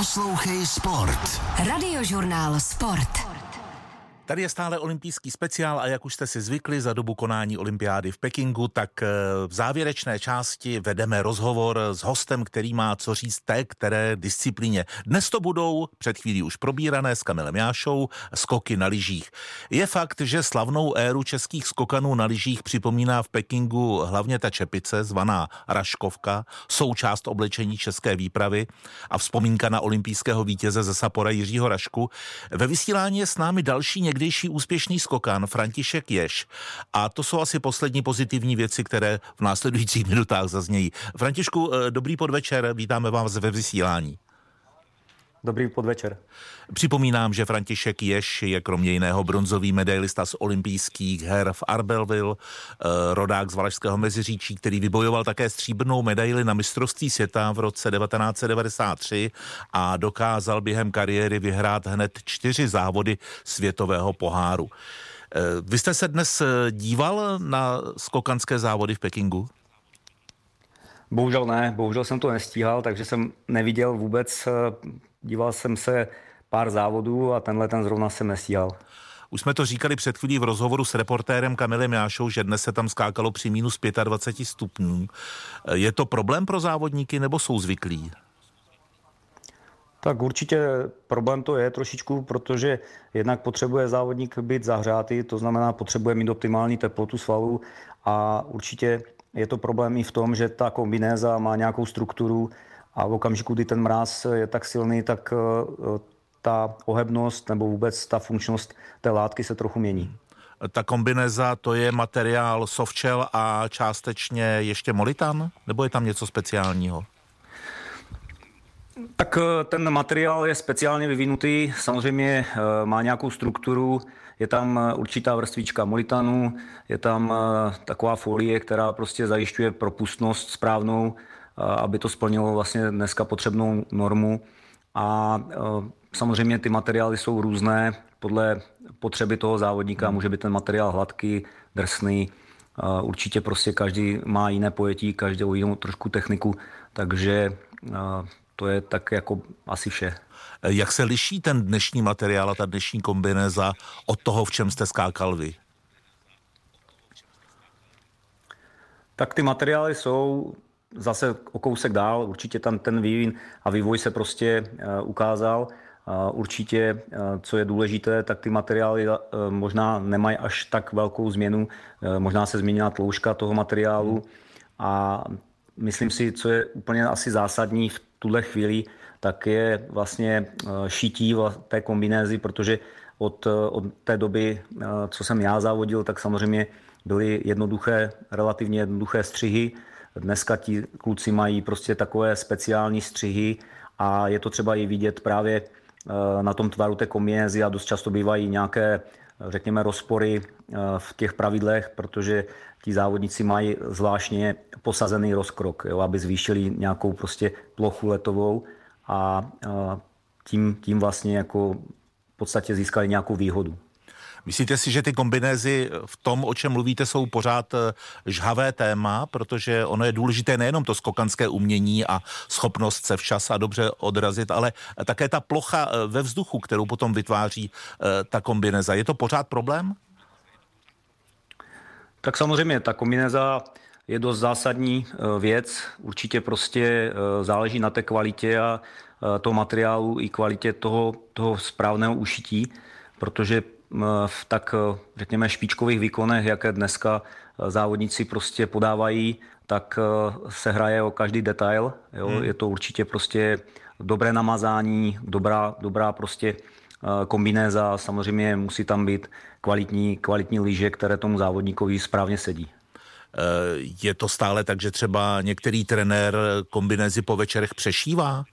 Poslouchej Sport. Radiožurnál Sport. Tady je stále olympijský speciál a jak už jste si zvykli za dobu konání olympiády v Pekingu, tak eh, v závěrečné části vedeme rozhovor s hostem, který má co říct té, které disciplíně. Dnes to budou před chvílí už probírané s Kamilem Jášou skoky na lyžích. Je fakt, že slavnou éru českých skokanů na lyžích připomíná v Pekingu hlavně ta čepice, zvaná Raškovka, součást oblečení české výpravy a vzpomínka na olympijského vítěze ze Sapora Jiřího Rašku. Ve vysílání je s námi další někdy někdejší úspěšný skokan František Ješ. A to jsou asi poslední pozitivní věci, které v následujících minutách zaznějí. Františku, eh, dobrý podvečer, vítáme vás ve vysílání. Dobrý podvečer. Připomínám, že František Ješ je kromě jiného bronzový medailista z olympijských her v Arbelville, eh, rodák z Valašského meziříčí, který vybojoval také stříbrnou medaili na mistrovství světa v roce 1993 a dokázal během kariéry vyhrát hned čtyři závody světového poháru. Eh, vy jste se dnes eh, díval na skokanské závody v Pekingu? Bohužel ne, bohužel jsem to nestíhal, takže jsem neviděl vůbec díval jsem se pár závodů a tenhle ten zrovna jsem nestíhal. Už jsme to říkali před chvílí v rozhovoru s reportérem Kamilem Jášou, že dnes se tam skákalo při minus 25 stupňů. Je to problém pro závodníky nebo jsou zvyklí? Tak určitě problém to je trošičku, protože jednak potřebuje závodník být zahřátý, to znamená potřebuje mít optimální teplotu svalů a určitě je to problém i v tom, že ta kombinéza má nějakou strukturu, a v okamžiku, kdy ten mráz je tak silný, tak eh, ta ohebnost nebo vůbec ta funkčnost té látky se trochu mění. Ta kombineza, to je materiál softshell a částečně ještě molitan? Nebo je tam něco speciálního? Tak eh, ten materiál je speciálně vyvinutý, samozřejmě eh, má nějakou strukturu, je tam určitá vrstvička molitanu, je tam taková folie, která prostě zajišťuje propustnost správnou aby to splnilo vlastně dneska potřebnou normu. A e, samozřejmě ty materiály jsou různé podle potřeby toho závodníka. Může být ten materiál hladký, drsný. E, určitě prostě každý má jiné pojetí, každý jinou trošku techniku, takže e, to je tak jako asi vše. Jak se liší ten dnešní materiál a ta dnešní kombinéza od toho, v čem jste skákal vy? Tak ty materiály jsou zase o kousek dál, určitě tam ten vývin a vývoj se prostě eh, ukázal. Určitě, eh, co je důležité, tak ty materiály eh, možná nemají až tak velkou změnu, možná se změnila tloušťka toho materiálu. A myslím si, co je úplně asi zásadní v tuhle chvíli, tak je vlastně šití té kombinézy, protože od, od té doby, co jsem já závodil, tak samozřejmě byly jednoduché, relativně jednoduché střihy, Dneska ti kluci mají prostě takové speciální střihy a je to třeba i vidět právě eh, na tom tvaru té kombinézy a dost často bývají nějaké, řekněme, rozpory eh, v těch pravidlech, protože ti závodníci mají zvláštně posazený rozkrok, jo, aby zvýšili nějakou prostě plochu letovou a eh, tím, tím vlastně jako v podstatě získali nějakou výhodu. Myslíte si, že ty kombinézy v tom, o čem mluvíte, jsou pořád eh, žhavé téma, protože ono je důležité nejenom to skokanské umění a schopnost se včas a dobře odrazit, ale také ta plocha eh, ve vzduchu, kterou potom vytváří eh, ta kombinéza. Je to pořád problém? Tak samozřejmě, ta kombinéza je dost zásadní věc. Určitě prostě záleží na té kvalitě a toho materiálu i kvalitě toho, toho správného ušití, protože v tak, eh, řekněme, špičkových výkonech, jaké dneska eh, závodníci prostě podávají, tak eh, se hraje o každý detail. Jo? Hmm. Je to určitě prostě dobré namazání, dobrá, dobrá prostě kombinéza, samozřejmě musí tam být kvalitní, kvalitní lyže, které tomu závodníkovi správně sedí. Je to stále tak, že třeba některý trenér kombinézy po večerech přešívá?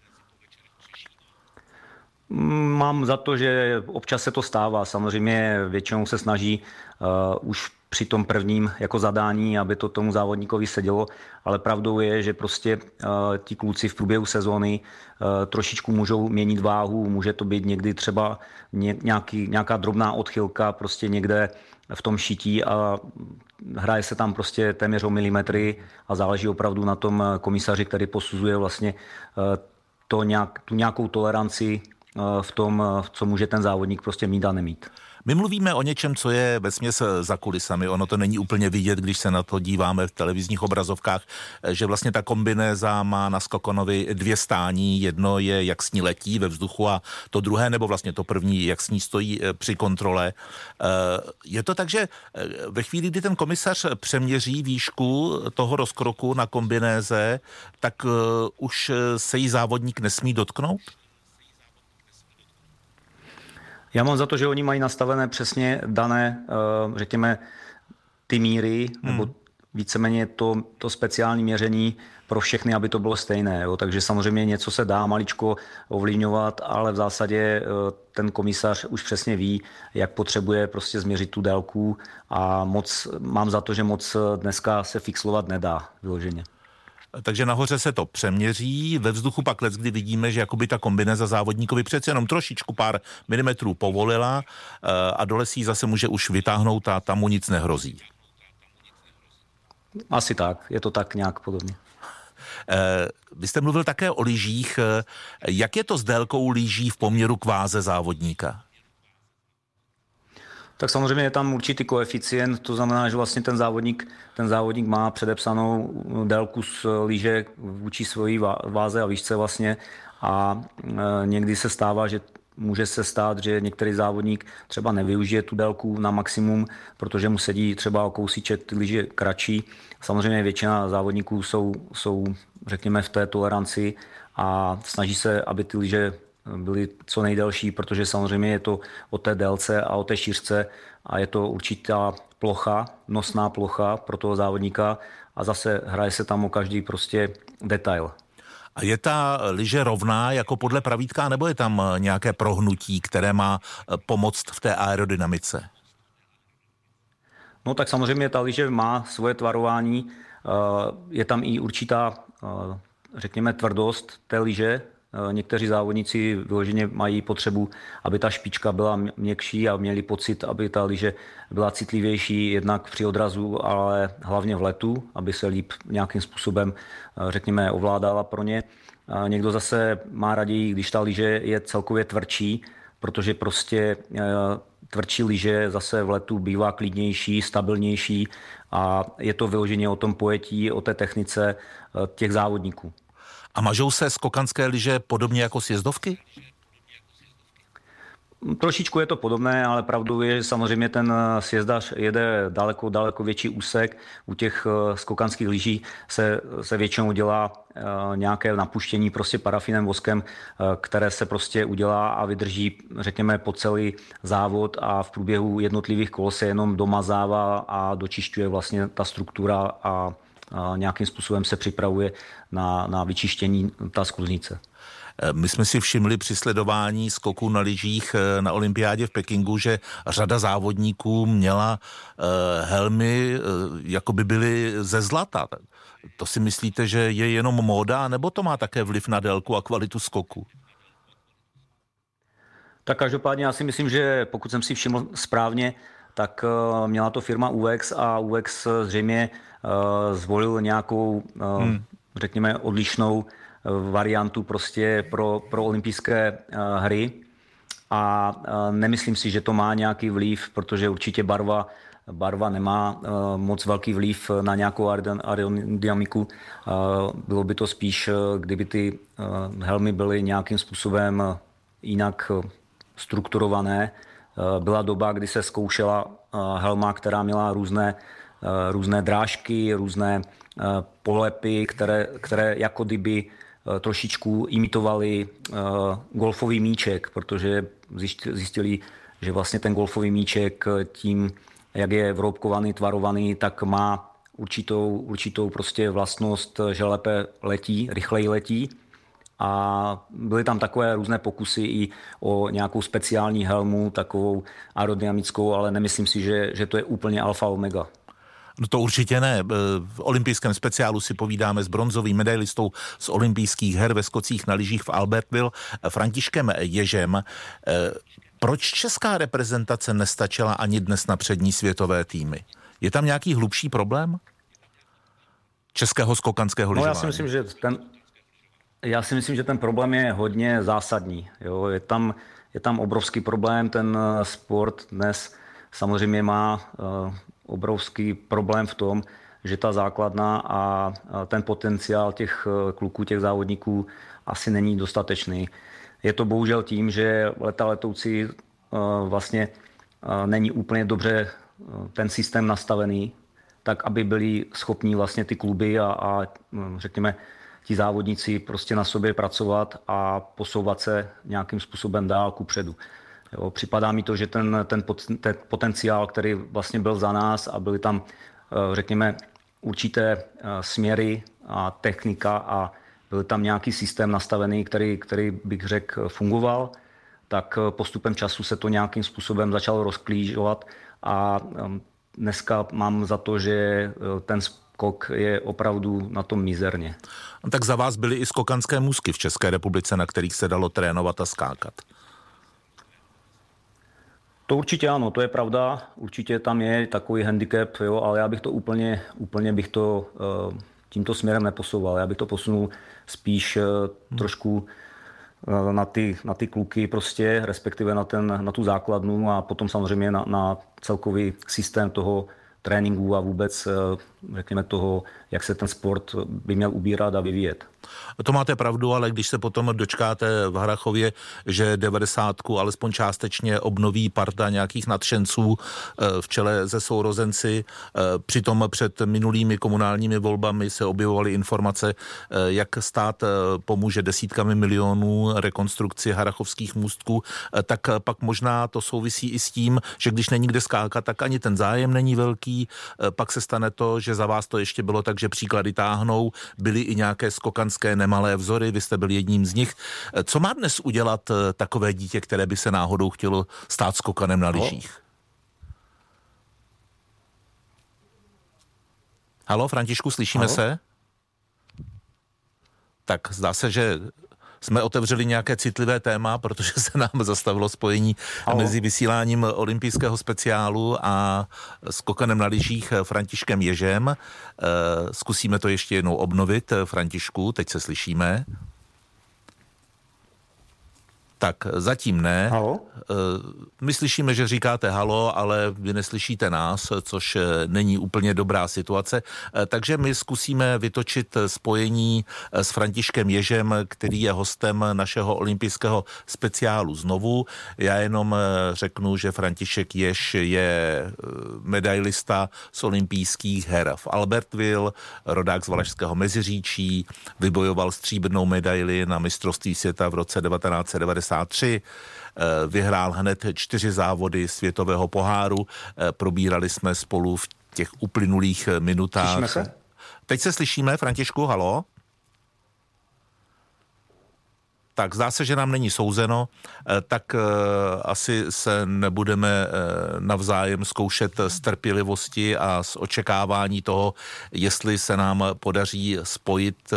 Mám za to, že občas se to stává. Samozřejmě většinou se snaží uh, už při tom prvním jako zadání, aby to tomu závodníkovi sedělo, ale pravdou je, že prostě uh, ti kluci v průběhu sezóny uh, trošičku můžou měnit váhu, může to být někdy třeba ně, nějaký, nějaká drobná odchylka prostě někde v tom šití a hraje se tam prostě téměř o milimetry a záleží opravdu na tom komisaři, který posuzuje vlastně uh, to nějak, tu nějakou toleranci v tom, co může ten závodník prostě mít a nemít. My mluvíme o něčem, co je ve směs za kulisami. Ono to není úplně vidět, když se na to díváme v televizních obrazovkách, že vlastně ta kombinéza má na Skokonovi dvě stání. Jedno je, jak s ní letí ve vzduchu a to druhé, nebo vlastně to první, jak s ní stojí eh, při kontrole. Eh, je to tak, že eh, ve chvíli, kdy ten komisař přeměří výšku toho rozkroku na kombinéze, tak už se jí závodník nesmí dotknout? Já mám za to, že oni mají nastavené přesně dané, eh, řekněme, ty míry, hmm. nebo víceméně to, to speciální měření pro všechny, aby to bylo stejné. Jo. Takže samozřejmě něco se dá maličko ovlivňovat, ale v zásadě eh, ten komisař už přesně ví, jak potřebuje prostě změřit tu délku a moc, mám za to, že moc dneska se fixlovat nedá vyloženě takže nahoře se to přeměří, ve vzduchu pak let, kdy vidíme, že jakoby ta kombineza závodníkovi přece jenom trošičku pár milimetrů povolila eh, a dole si zase může už vytáhnout a tam mu nic nehrozí. Asi tak, je to tak nějak podobně. Eh, vy jste mluvil také o lyžích. Eh, jak je to s délkou lyží v poměru k váze závodníka? Tak samozřejmě je tam určitý koeficient, to znamená, že vlastně ten závodník, ten závodník má předepsanou délku z líže vůči svojí váze a výšce vlastně a e, někdy se stává, že může se stát, že některý závodník třeba nevyužije tu délku na maximum, protože mu sedí třeba o kousíček ty lyže kratší. Samozřejmě většina závodníků jsou, jsou řekněme, v té toleranci a snaží se, aby ty lyže byly co nejdelší, protože samozřejmě je to o té délce a o té šířce a je to určitá plocha, nosná plocha pro toho závodníka a zase hraje se tam o každý prostě detail. A je ta liže rovná jako podle pravítka, nebo je tam nějaké prohnutí, které má pomoct v té aerodynamice? No tak samozřejmě ta liže má svoje tvarování, je tam i určitá, řekněme, tvrdost té liže, Eh, někteří závodníci vyloženě mají potřebu, aby ta špička byla měkší a měli pocit, aby ta lyže byla citlivější jednak při odrazu, ale hlavně v letu, aby se líp nějakým způsobem, eh, řekněme, ovládala pro ně. Někdo zase má raději, když ta lyže je celkově tvrdší, protože prostě eh, tvrdší lyže zase v letu bývá klidnější, stabilnější a je to vyloženě o tom pojetí, o té technice těch závodníků. A mažou se skokanské lyže podobně jako sjezdovky? Trošičku je to podobné, ale pravdou je, že samozřejmě ten sjezdař jede daleko, daleko větší úsek. U těch eh, skokanských lyží se, se většinou dělá eh, nějaké napuštění prostě parafinem, voskem, eh, které se prostě udělá a vydrží, řekněme, po celý závod a v průběhu jednotlivých kol se jenom domazává a dočišťuje vlastně ta struktura a nějakým způsobem se připravuje na, na vyčištění ta skluznice. Eh, my jsme si všimli při sledování skoků na lyžích eh, na olympiádě v Pekingu, že řada závodníků měla uh, helmy, uh, jako by byly ze zlata. To si myslíte, že je jenom móda, nebo to má také vliv na délku a kvalitu skoku? Tak každopádně já si myslím, že pokud jsem si všiml správně, tak měla to firma UX a UX zřejmě Eh, zvolil nějakou, eh, hmm. řekněme, odlišnou eh, variantu prostě pro, pro olympijské hry. A nemyslím si, že to má nějaký vliv, protože určitě barva barva nemá moc velký vliv na nějakou aerodynamiku. Bylo by to spíš, kdyby ty helmy byly nějakým způsobem jinak strukturované. Byla doba, kdy se zkoušela helma, která měla různé Eh, různé drážky, různé eh, polepy, které, které jako kdyby eh, trošičku imitovaly golfový míček, protože zjistili, že vlastně ten golfový míček tím, jak je vroubkovaný, tvarovaný, tak má určitou, určitou prostě vlastnost, že lépe letí, rychleji letí. A byly tam takové různé pokusy i o nějakou speciální helmu, takovou aerodynamickou, ale nemyslím si, že, že to je úplně alfa omega. No to určitě ne. V olympijském speciálu si povídáme s bronzovým medailistou z olympijských her ve skocích na lyžích v Albertville, Františkem Ježem. Proč česká reprezentace nestačila ani dnes na přední světové týmy? Je tam nějaký hlubší problém? Českého skokanského lyžování? No já si myslím, že ten, Já si myslím, že ten problém je hodně zásadní. Jo. Je, tam, je tam obrovský problém, ten eh, sport dnes samozřejmě má uh, obrovský problém v tom, že ta základna a ten potenciál těch kluků, těch závodníků asi není dostatečný. Je to bohužel tím, že leta letoucí vlastně není úplně dobře ten systém nastavený, tak aby byli schopní vlastně ty kluby a, a řekněme ti závodníci prostě na sobě pracovat a posouvat se nějakým způsobem dál ku předu. Jo, připadá mi to, že ten, ten, ten potenciál, který vlastně byl za nás a byly tam, řekněme, určité směry a technika a byl tam nějaký systém nastavený, který, který bych řekl fungoval, tak postupem času se to nějakým způsobem začalo rozklížovat a um, dneska mám za to, že ten skok je opravdu na tom mizerně. Tak za vás byly i skokanské můzky v České republice, na kterých se dalo trénovat a skákat. To určitě ano, to je pravda. Určitě tam je takový handicap, jo, ale já bych to úplně, úplně bych to uh, tímto směrem neposouval. Já bych to posunul spíš uh, trošku Eh, na ty, na ty kluky prostě, respektive na, ten, na tu základnu a potom samozřejmě na, na celkový systém toho tréninku a vůbec, eh, řekněme, toho, jak se ten sport by měl ubírat a vyvíjet. To máte pravdu, ale když se potom dočkáte v Harachově, že 90 alespoň částečně obnoví parta nějakých nadšenců eh, v čele ze sourozenci, eh, přitom před minulými komunálními volbami se objevovaly informace, eh, jak stát pomůže desítkami milionů rekonstrukci harachovských můstků, tak pak možná to souvisí i s tím, že když není kde skákat, tak ani ten zájem není velký, pak se stane to, že za vás to ještě bylo tak, že příklady táhnou, byly i nějaké skokanské hezké nemalé vzory, vy jste byl jedním z nich. Co má dnes udělat eh, takové dítě, které by se náhodou chtělo stát skokanem na lyžích? Halo, Františku, slyšíme Halo? se? Tak zdá se, že jsme otevřeli nějaké citlivé téma, protože se nám zastavilo spojení Halo. mezi vysíláním olympijského speciálu a skokanem na lyžích Františkem Ježem. Eh, zkusíme to ještě jednou obnovit. Františku, teď se slyšíme. Tak zatím ne. Halo? Eh, my slyšíme, že říkáte halo, ale vy neslyšíte nás, což eh, není úplně dobrá situace. Eh, takže my zkusíme vytočit spojení s Františkem Ježem, který je hostem našeho olympijského speciálu znovu. Já jenom řeknu, že František Jež je medailista z olympijských her v Albertville, rodák z Valašského Meziříčí, vybojoval stříbrnou medaili na mistrovství světa v roce 1990 1993 eh, vyhrál hned čtyři závody světového poháru. Eh, probírali jsme spolu v těch uplynulých minutách. Slyšíme se? Teď se slyšíme, Františku, halo? tak zdá se, že nám není souzeno, eh, tak asi se nebudeme navzájem zkoušet z trpělivosti a z očekávání toho, jestli se nám podaří spojit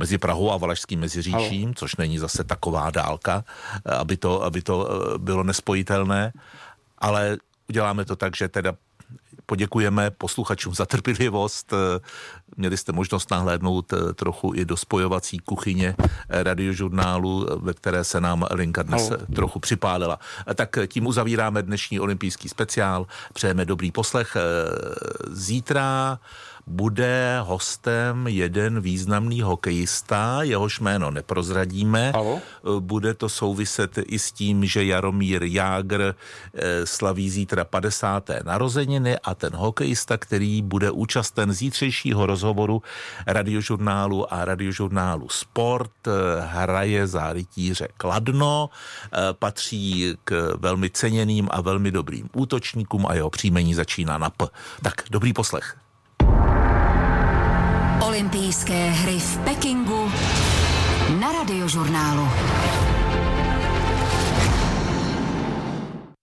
mezi Prahou a Valašským Meziříčím, Halo. což není zase taková dálka, aby to, aby to eh, bylo nespojitelné, ale uděláme to tak, že teda poděkujeme posluchačům za trpělivost. Měli jste možnost nahlédnout eh, trochu i do spojovací kuchyně eh, radiožurnálu, ve které se nám linka dnes Halo. trochu připálila. Tak tím uzavíráme dnešní olympijský speciál. Přejeme dobrý poslech. Zítra bude hostem jeden významný hokejista, jehož jméno neprozradíme. Halo? Bude to souviset i s tím, že Jaromír Jágr eh, slaví zítra 50. narozeniny a ten hokejista, který bude účasten zítřejšího rozhovoru radiožurnálu a radiožurnálu Sport, eh, hraje za rytíře Kladno, eh, patří k velmi ceněným a velmi dobrým útočníkům a jeho příjmení začíná na P. Tak, dobrý poslech. Olympijské hry v Pekingu na radiožurnálu.